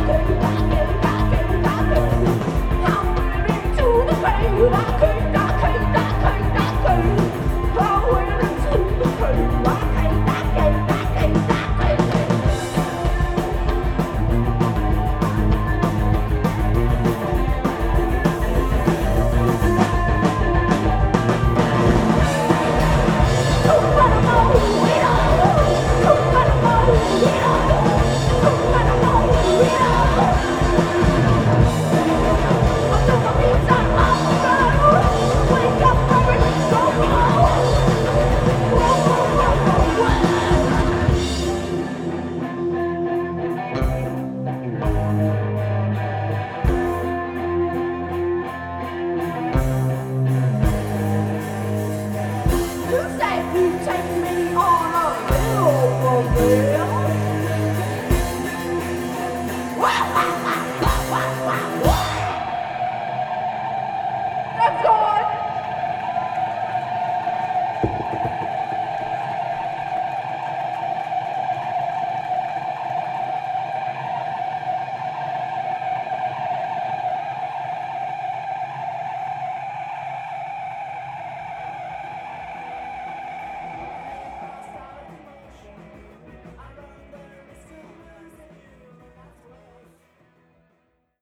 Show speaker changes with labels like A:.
A: Música Thank you.